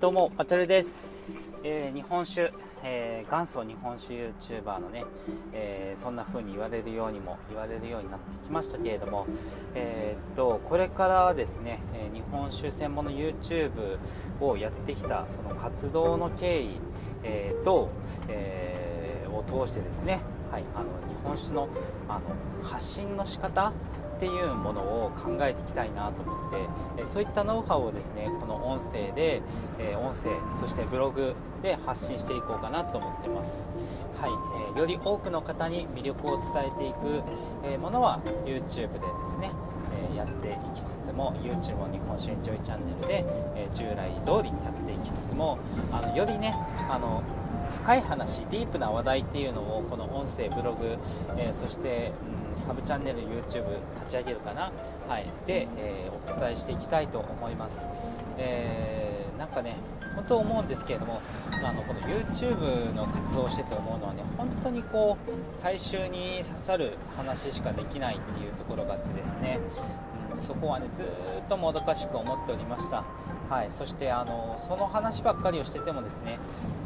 どうも、あちゃるです。えー、日本酒、えー、元祖日本酒 YouTuber のね、えー、そんな風に言われるようにも言われるようになってきましたけれども、えー、っとこれからですね、え日本酒専門の YouTube をやってきたその活動の経緯、えと、えを通してですね、はい、あの日本酒のあの発信の仕方っていうものを考えていきたいなと思って、えそういったノウハウをですねこの音声で、え音声そしてブログで発信していこうかなと思ってます、はいえより多くの方に魅力を伝えていく、えものは YouTube でですねえやっていきつつも YouTube も日本酒エンジョイチャンネルで、え従来通りやっていきつつもあのよりねあの深い話ディープな話題っていうのをこの音声ブログ、え、そして、うん、サブチャンネル YouTube 立ち上げるかな、はい、で、えー、お伝えしていきたいと思います、えー、なんかね本当思うんですけれどもあのこの YouTube の活動をしてて思うのはね本当にこう大衆に刺さる話しかできないっていうところがあってですね、うん、そこはねずっともどかしく思っておりました。はい、そしてあのその話ばっかりをしててもですね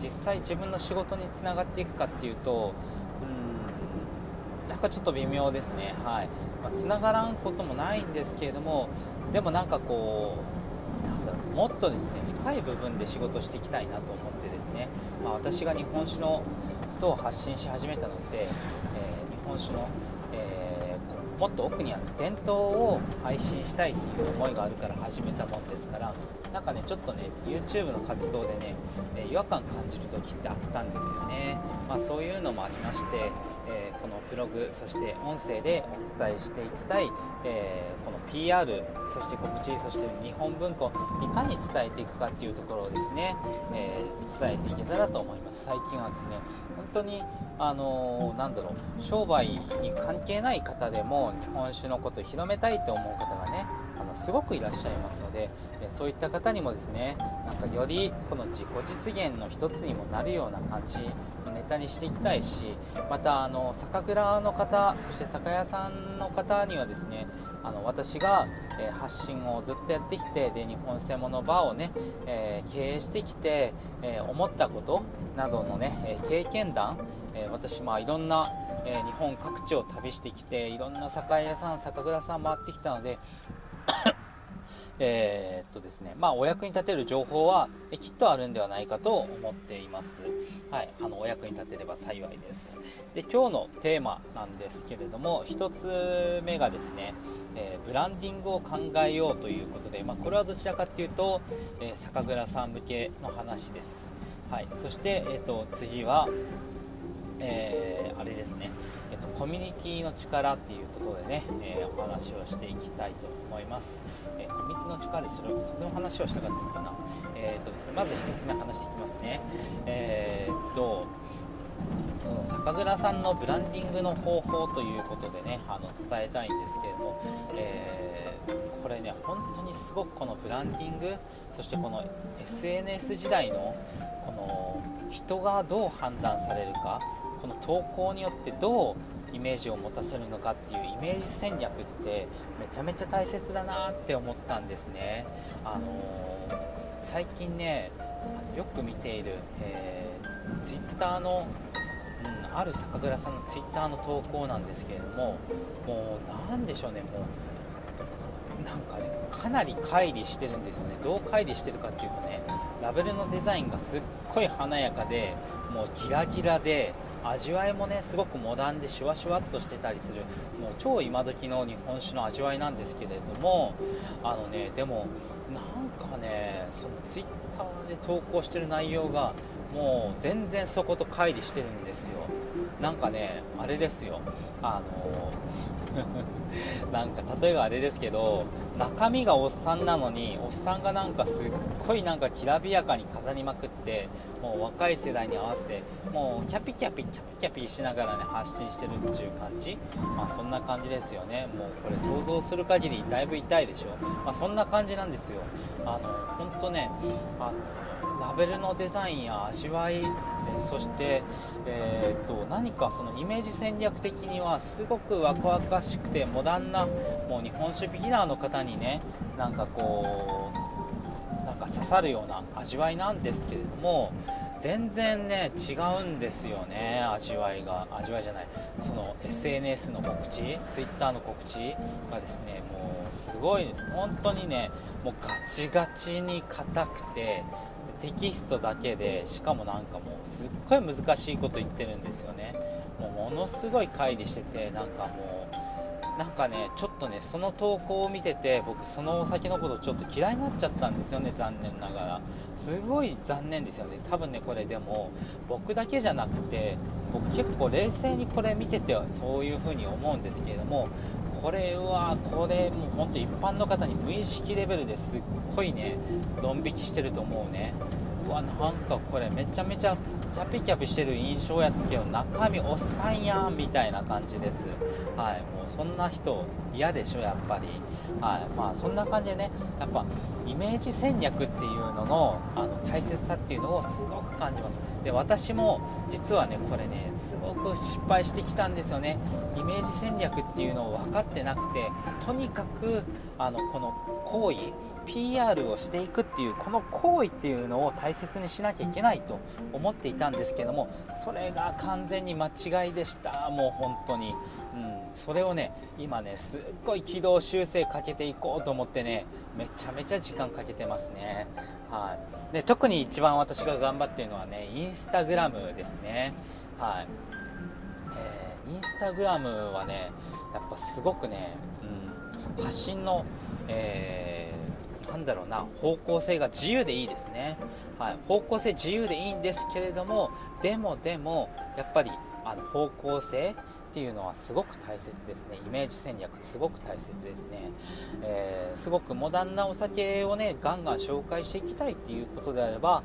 実際自分の仕事につながっていくかっていうとかちょっと微妙ですね、はい。まあ、つながらんこともないんですけれどもでもなんかこうなんだろうもっとですね深い部分で仕事していきたいなと思ってですね、まあ、私が日本酒のことを発信し始めたので、えー、日本酒のえもっと奥にある伝統を配信したいっていう思いがあるから始めたもんですからなんかねちょっとね YouTube の活動でね、え違和感感じる時ってあったんですよね、まあ、そういうのもありまして、えー、このブログそして音声でお伝えしていきたい、えー、この PR そして告知そして日本文庫いかに伝えていくかっていうところをですね、えー、伝えていけたらと思います。最近はですね本当にあのなんだろう商売に関係ない方でも日本酒のことを広めたいと思う方がねあのすごくいらっしゃいますのでそういった方にもですねなんかよりこの自己実現の一つにもなるような感じのネタにしていきたいしまたあの酒蔵の方そして酒屋さんの方にはですねあの私が、え発信をずっとやってきてで日本製物バーをね、えー、経営してきて、えー、思ったことなどのね、え経験談え私、まあ、いろんな、え日本各地を旅してきていろんな酒屋さん酒蔵さん回ってきたのでえー、っとですね、まあ、お役に立てる情報はえきっとあるんではないかと思っています。はい、あのお役に立てれば幸いです。で、今日のテーマなんですけれども、1つ目がですね、えー、ブランディングを考えようということで、まあ、これはどちらかというと、えー、酒蔵さん向けの話です。はい、そして、えー、と次は、えー、あれですね、コミュニティの力っていうところでね、えー、お話をしていきたいと思います、えー、コミュニティの力でそれその話をしたかったのかな、えーとですね、まず1つ目話していきますね。えー、っとその酒蔵さんのブランディングの方法ということでねあの伝えたいんですけれども、えー、これね本当にすごくこのブランディングそしてこの SNS 時代のこの人がどう判断されるかこの投稿によってどうイメージを持たせるのかっていうイメージ戦略ってめちゃめちゃ大切だなって思ったんですね。あのー、最近ねよく見ている、えー、ツイッターの、うん、ある酒蔵さんのツイッターの投稿なんですけれどももう何でしょうねもうなんかねかなり乖離してるんですよねどう乖離してるかっていうとねラベルのデザインがすっごい華やかでもうギラギラで味わいもねすごくモダンでシュワシュワっとしてたりするもう超今時の日本酒の味わいなんですけれどもあのねでもなんかねそのツイッターで投稿してる内容がもう全然そこと乖離してるんですよ。なんかねあれですよ。あの なんか例えばあれですけど中身がおっさんなのにおっさんがなんかすっごいなんかきらびやかに飾りまくってもう若い世代に合わせてもうキャピキャピキャピキャピしながらね発信してるっていう感じ。まあそんな感じですよね。もうこれ想像する限りだいぶ痛いでしょまあそんな感じなんですよ。あの本当ねあのラベルのデザインや味わい、えそして、えー、っと何かそのイメージ戦略的にはすごく若々しくてモダンなもう日本酒ビギナーの方にねなんかこうなんか刺さるような味わいなんですけれども全然ね違うんですよね味わいが。味わいじゃない。その SNS の告知 Twitter の告知がですねもうすごいです。本当にねもうガチガチに硬くてテキストだけでしかもなんかもうすっごい難しいこと言ってるんですよね。もうものすごい乖離しててなんかもうなんかねちょっとねその投稿を見てて僕そのお酒のことちょっと嫌いになっちゃったんですよね残念ながら。すごい残念ですよね。多分ねこれでも僕だけじゃなくて僕結構冷静にこれ見ててそういう風に思うんですけれどもこれはこれもう本当一般の方に無意識レベルですっごいねドン引きしてると思うね。うわなんかこれめちゃめちゃキャピキャピしてる印象やったけど中身おっさんやんみたいな感じです。はいもうそんな人嫌でしょやっぱり。はいまあそんな感じでねやっぱイメージ戦略っていうののあの大切さっていうのをすごく感じます。で私も実はねこれねすごく失敗してきたんですよね。イメージ戦略っていうのを分かってなくてとにかくあのこの行為 PR をしていくっていうこの行為っていうのを大切にしなきゃいけないと思っていたんですけどもそれが完全に間違いでした。もう本当に、それをね今ねすっごい軌道修正かけていこうと思ってねめちゃめちゃ時間かけてますね。はい。で特に一番私が頑張っているのはねインスタグラムですね。はい、えー、インスタグラムはねやっぱすごくね、うん、発信の、えーなんだろうな方向性が自由でいいですね、はい、方向性自由でいいんですけれどもでもでもやっぱりあの方向性っていうのはすごく大切ですね。イメージ戦略すごく大切ですね、えー、すごくモダンなお酒をねガンガン紹介していきたいっていうことであれば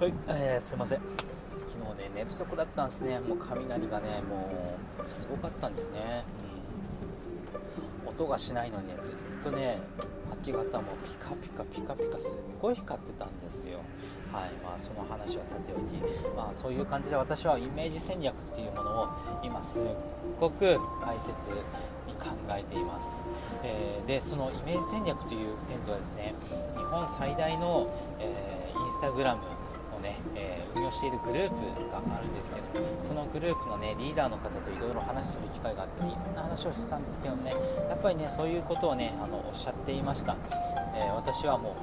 はい、えー、すいません。昨日ね寝不足だったんですね。もう雷がねもうすごかったんですね、音がしないのにねずっとね明け方もピカピカピカピカすっごい光ってたんですよ。はいまあその話はさておきまあそういう感じで私はイメージ戦略っていうものを今すっごく大切に考えています、えー、でそのイメージ戦略という点ではですね日本最大の、えー、インスタグラムね、えー、運用しているグループがあるんですけどそのグループの、ね、リーダーの方といろいろ話する機会があったりいろんな話をしてたんですけどねやっぱりねそういうことをねあのおっしゃっていました、えー、私はもう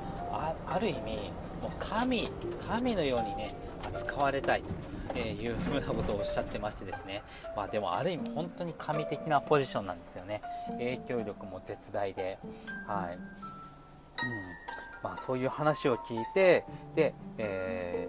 ある意味もう神神のようにね扱われたいと。えいうふうなことをおっしゃってましてですね、まあ、でもある意味本当に神的なポジションなんですよね。影響力も絶大で、はい。うん、まあ、そういう話を聞いてで、え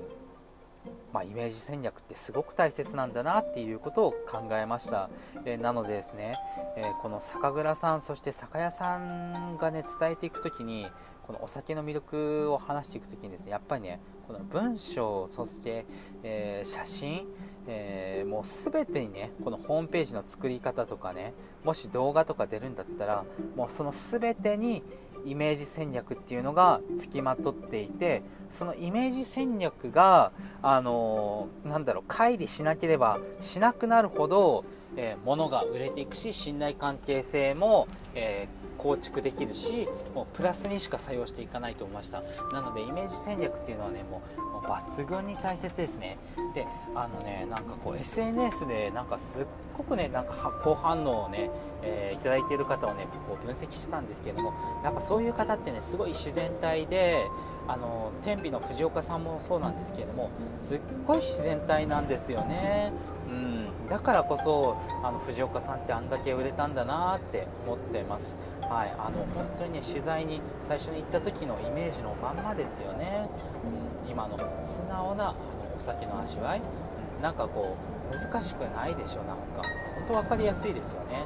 ー、まあ、イメージ戦略ってすごく大切なんだなっていうことを考えました、えー、なのでですね、えー、この酒蔵さんそして酒屋さんがね伝えていく時にこのお酒の魅力を話していく時にですねやっぱりねこの文章そして、え写真えー、もう全てにねこのホームページの作り方とかねもし動画とか出るんだったらもうその全てにイメージ戦略っていうのがつきまとっていてそのイメージ戦略があの、なんだろう乖離しなければしなくなるほど、えー、物が売れていくし信頼関係性も、えー、構築できるしもうプラスにしか作用していかないと思いました。なのでイメージ戦略っていうのはねもう抜群に大切ですね。であのねなんかこう SNS でなんかすっごくねなんか好反応をね、えー、いただいている方をねこう分析してたんですけれどもやっぱそういう方ってねすごい自然体であの天秤の藤岡さんもそうなんですけれどもすっごい自然体なんですよね。うん。だからこそあの藤岡さんってあんだけ売れたんだなって思ってます。はい、あの本当にね取材に最初に行った時のイメージのまんまですよね、うん、今の素直なお酒の味わい、なんかこう難しくないでしょなんか。本当分かりやすいですよね。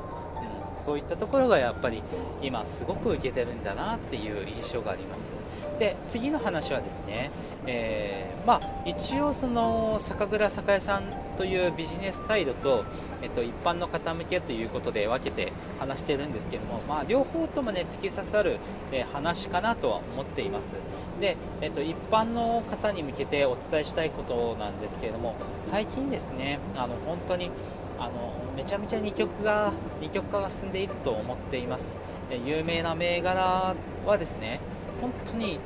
うん。そういったところがやっぱり今すごく受けてるんだなっていう印象があります。で次の話はですね、えー、まあ、一応その酒蔵酒屋さんというビジネスサイドと、えっと、一般の方向けということで分けて話してるんですけども、まあ、両方ともね突き刺さる、え話かなとは思っています。で、えっと、一般の方に向けてお伝えしたいことなんですけれども最近ですねあの本当にあのめちゃめちゃ二極が二極化が進んでいると思っています、え有名な銘柄はですね本当に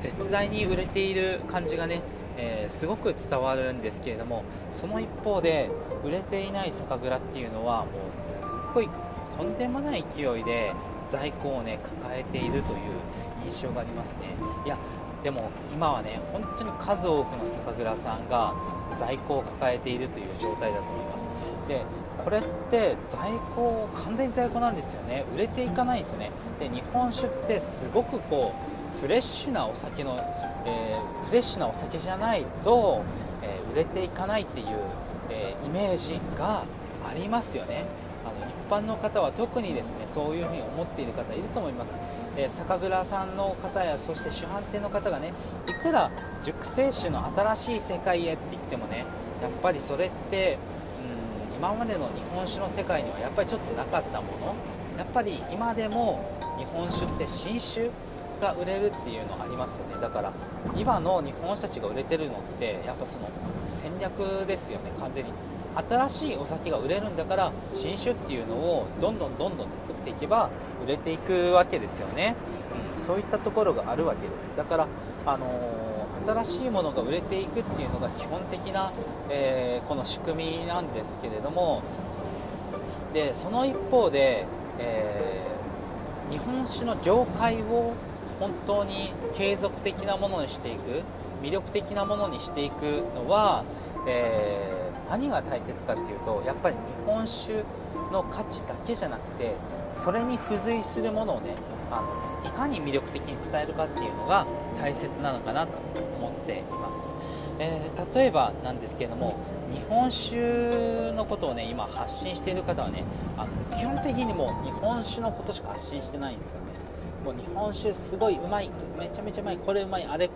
絶大に売れている感じがね、えー、すごく伝わるんですけれどもその一方で売れていない酒蔵っていうのはもうすっごいとんでもない勢いで在庫をね抱えているという印象がありますね。いやでも今はね本当に数多くの酒蔵さんが在庫を抱えているという状態だと思います。でこれって在庫完全に在庫なんですよね。売れていかないんですよね。で日本酒ってすごくこうフレッシュなお酒の、えー、フレッシュなお酒じゃないと、えー、売れていかないっていう、えー、イメージがありますよね。あの一般の方は特にですねそういうふうに思っている方いると思います、え、酒蔵さんの方やそして主販店の方がねいくら熟成酒の新しい世界へって言ってもねやっぱりそれってうん今までの日本酒の世界にはやっぱりちょっとなかったもの。やっぱり今でも日本酒って新酒が売れるっていうのありますよね。だから今の日本酒たちが売れてるのってやっぱその戦略ですよね。完全に。新しいお酒が売れるんだから新酒っていうのをどんどんどんどん作っていけば売れていくわけですよね、うん、そういったところがあるわけです。だから、あのー、新しいものが売れていくっていうのが基本的な、えー、この仕組みなんですけれどもでその一方で、えー、日本酒の業界を本当に継続的なものにしていく魅力的なものにしていくのは、えー何が大切かっていうとやっぱり日本酒の価値だけじゃなくてそれに付随するものをねあのいかに魅力的に伝えるかっていうのが大切なのかなと思っています、えー、例えばなんですけれども日本酒のことをね今発信している方はねあの基本的にもう日本酒のことしか発信してないんですよね。もう日本酒すごいうまいめちゃめちゃうまいこれうまいあれ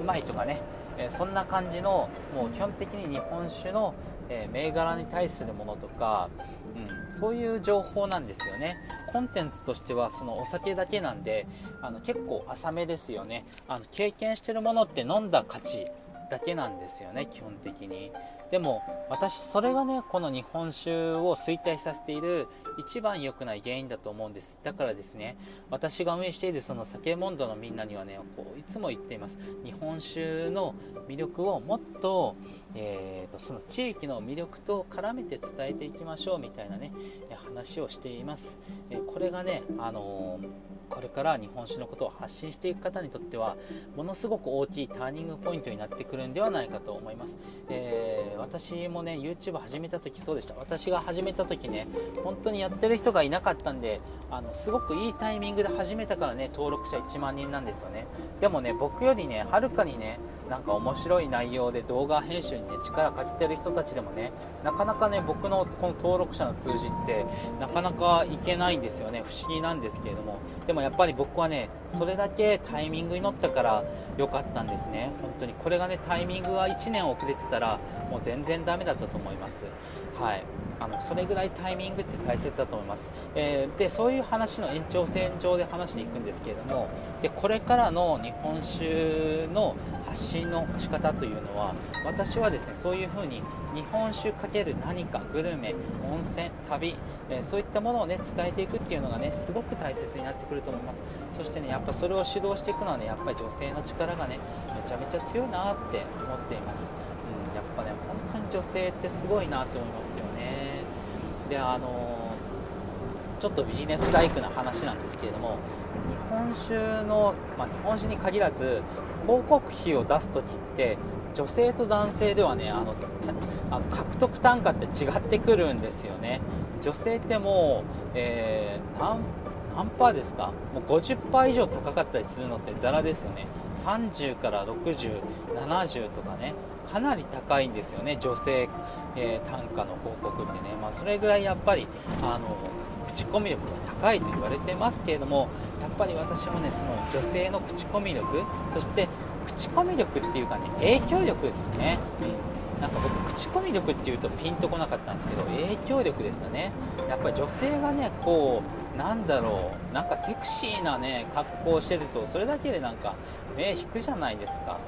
うまいとかねえそんな感じのもう基本的に日本酒の、え銘柄に対するものとか、うん、そういう情報なんですよね。コンテンツとしてはそのお酒だけなんであの結構浅めですよね。あの経験してるものって飲んだ価値だけなんですよね基本的に。でも私それがねこの日本酒を衰退させている一番良くない原因だと思うんです。だからですね私が運営しているその酒モンドのみんなにはねこういつも言っています。日本酒の魅力をもっと,、えーと、その地域の魅力と絡めて伝えていきましょうみたいなね話をしています、えこれがねあのーこれから日本酒のことを発信していく方にとってはものすごく大きいターニングポイントになってくるんではないかと思います、えー、私もね YouTube 始めた時そうでした。私が始めた時ね本当にやってる人がいなかったんであのすごくいいタイミングで始めたからね登録者1万人なんですよね。でもね僕よりねはるかにねなんか面白い内容で動画編集にね力かけてる人たちでもねなかなかね僕のこの登録者の数字ってなかなかいけないんですよね。不思議なんですけれども。でもやっぱり僕はねそれだけタイミングに乗ったから良かったんですね。本当に。これがねタイミングが1年遅れてたらもう全然ダメだったと思います。はい。あのそれぐらいタイミングって大切だと思います、えー、でそういう話の延長線上で話していくんですけれどもでこれからの日本酒の発信の仕方というのは私はですねそういうふうに日本酒かける何かグルメ温泉旅、えー、そういったものをね伝えていくっていうのがねすごく大切になってくると思います。そしてねやっぱそれを主導していくのはねやっぱり女性の力がねめちゃめちゃ強いなって思っています、うん、やっぱね本当に女性ってすごいなって思いますよね。であのちょっとビジネスライクな話なんですけれども日本酒の、まあ、日本酒に限らず広告費を出す時って女性と男性ではねあのあの獲得単価って違ってくるんですよね。女性ってもう、えー、何何パーですか？もう50%以上高かったりするのってザラですよね。30から6070とかね。かなり高いんですよね女性、えー、単価の広告ってね、まあ、それぐらいやっぱりあの口コミ力が高いと言われてますけれどもやっぱり私もねその女性の口コミ力そして口コミ力っていうかね影響力ですね、うん、なんか僕口コミ力っていうとピンとこなかったんですけど影響力ですよね。やっぱり女性がねこうなんだろうなんかセクシーなね格好をしてるとそれだけでなんか目引くじゃないですか、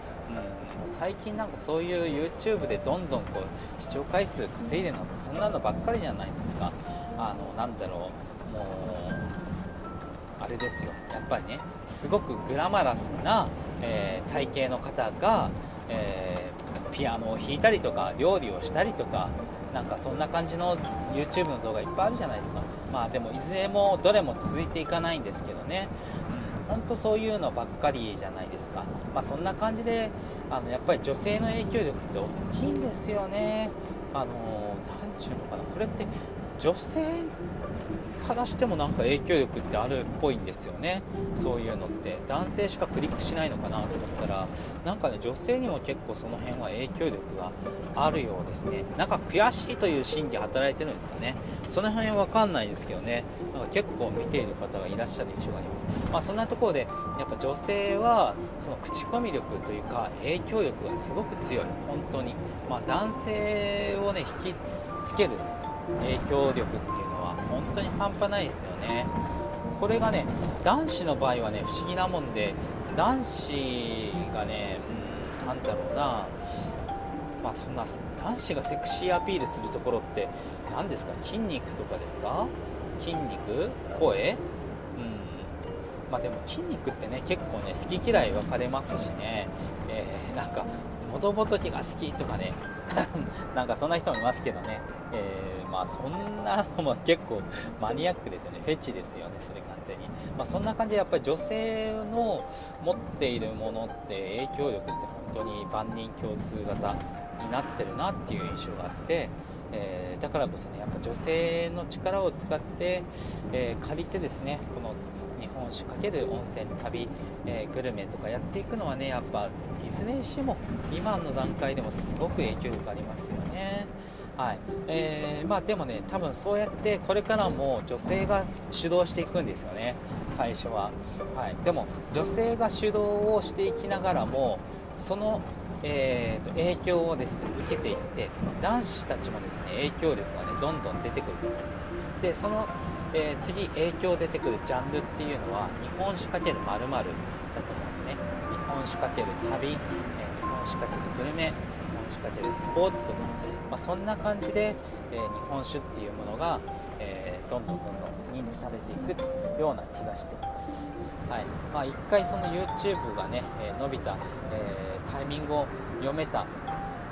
う最近なんかそういう YouTube でどんどんこう視聴回数稼いでるのってそんなのばっかりじゃないですか。あのなんだろうもうあれですよ。やっぱりねすごくグラマラスな、えー、体型の方が、えー、ピアノを弾いたりとか料理をしたりとかなんかそんな感じの YouTube の動画いっぱいあるじゃないですか。まあでもいずれもどれも続いていかないんですけどね、ん、とそういうのばっかりじゃないですか、まあ、そんな感じであのやっぱり女性の影響力って大きいんですよね。あのなんちゅうのかな。これって女性からしてもなんか影響力ってあるっぽいんですよね。そういうのって。男性しかクリックしないのかなと思ったらなんかね女性にも結構その辺は影響力があるようですね。なんか悔しいという心理働いてるんですかね。その辺わかんないですけどね。なんか結構見ている方がいらっしゃる印象があります。まあそんなところでやっぱ女性はその口コミ力というか影響力がすごく強い。本当に。まあ、男性をね引きつける影響力っていう当に半端ないですよね。これがね男子の場合はね不思議なもんで男子がねうんなんだろうな。まあそんな男子がセクシーアピールするところって何ですか？筋肉とかですか？筋肉？声？うん。まあでも筋肉ってね結構ね好き嫌い分かれますしね、えー、なんか喉仏が好きとかね。なんかそんな人もいますけどね、えー、まあそんなのも結構マニアックですよね。フェチですよねそれ完全に、まあ、そんな感じでやっぱり女性の持っているものって影響力って本当に万人共通型になってるなっていう印象があってえー、だからこそねやっぱ女性の力を使って、えー、借りてですねこの日本酒×温泉旅、えー、グルメとかやっていくのはねやっぱいずれにしても今の段階でもすごく影響力ありますよね。はいえー、まあ、でもね、多分そうやってこれからも女性が主導していくんですよね、最初は。はい、でも女性が主導をしていきながらもその、えーと、影響をです、ね、受けていって男子たちもですね影響力が、ね、どんどん出てくるんです、でそのえ、次影響出てくるジャンルっていうのは日本酒×〇〇だと思いますね。日本酒×旅、え、日本酒×グルメ日本酒×スポーツとか、まあ、そんな感じで、え、日本酒っていうものが、えどんどんどんどん認知されていくような気がしています、はい。まあ、回その YouTube がね、え伸びた、えタイミングを読めた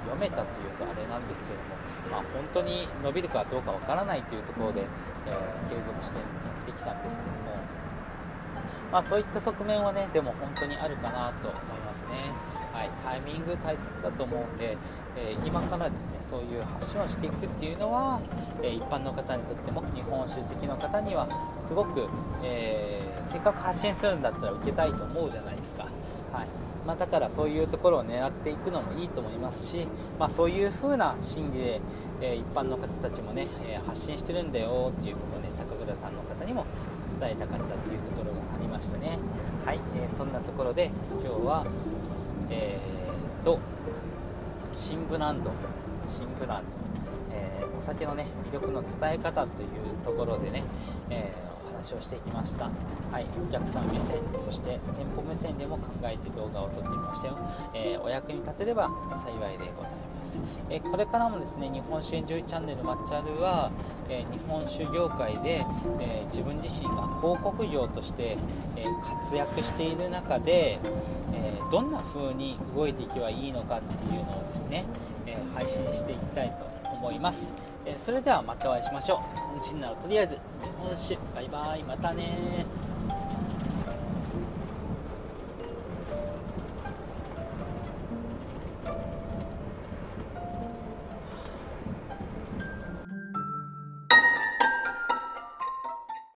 読めたというとあれなんですけどもまあ、本当に伸びるかどうかわからないというところで、えー、継続してやってきたんですけども、まあ、そういった側面はねでも本当にあるかなと思いますね。はい、タイミング大切だと思うんで、えー、今からですねそういう発信をしていくっていうのは、えー、一般の方にとっても日本酒好きの方にはすごく、え、せっかく発信するんだったら受けたいと思うじゃないですか。はい。まあ、だからそういうところを狙っていくのもいいと思いますし、まあ、そういう風な心理で、えー、一般の方たちもね、えー、発信してるんだよっていうことをね坂倉さんの方にも伝えたかったっていうところがありましたね。はい、えー、そんなところで今日はえー、と新ブランド新ブランド、えお酒のね魅力の伝え方というところでね、えー話をしてきました、はい、お客さん目線そして店舗目線でも考えて動画を撮ってみましたよ、えー、お役に立てれば幸いでございます、えー、これからもですね日本酒エンジョイチャンネル抹茶ルは、えー、日本酒業界で、え自分自身が広告業として、え活躍している中で、えどんな風に動いていけばいいのかっていうのをですね、え配信していきたいと思います、それではまたお会いしましょう。本日ならとりあえず日本酒。バイバイ。またね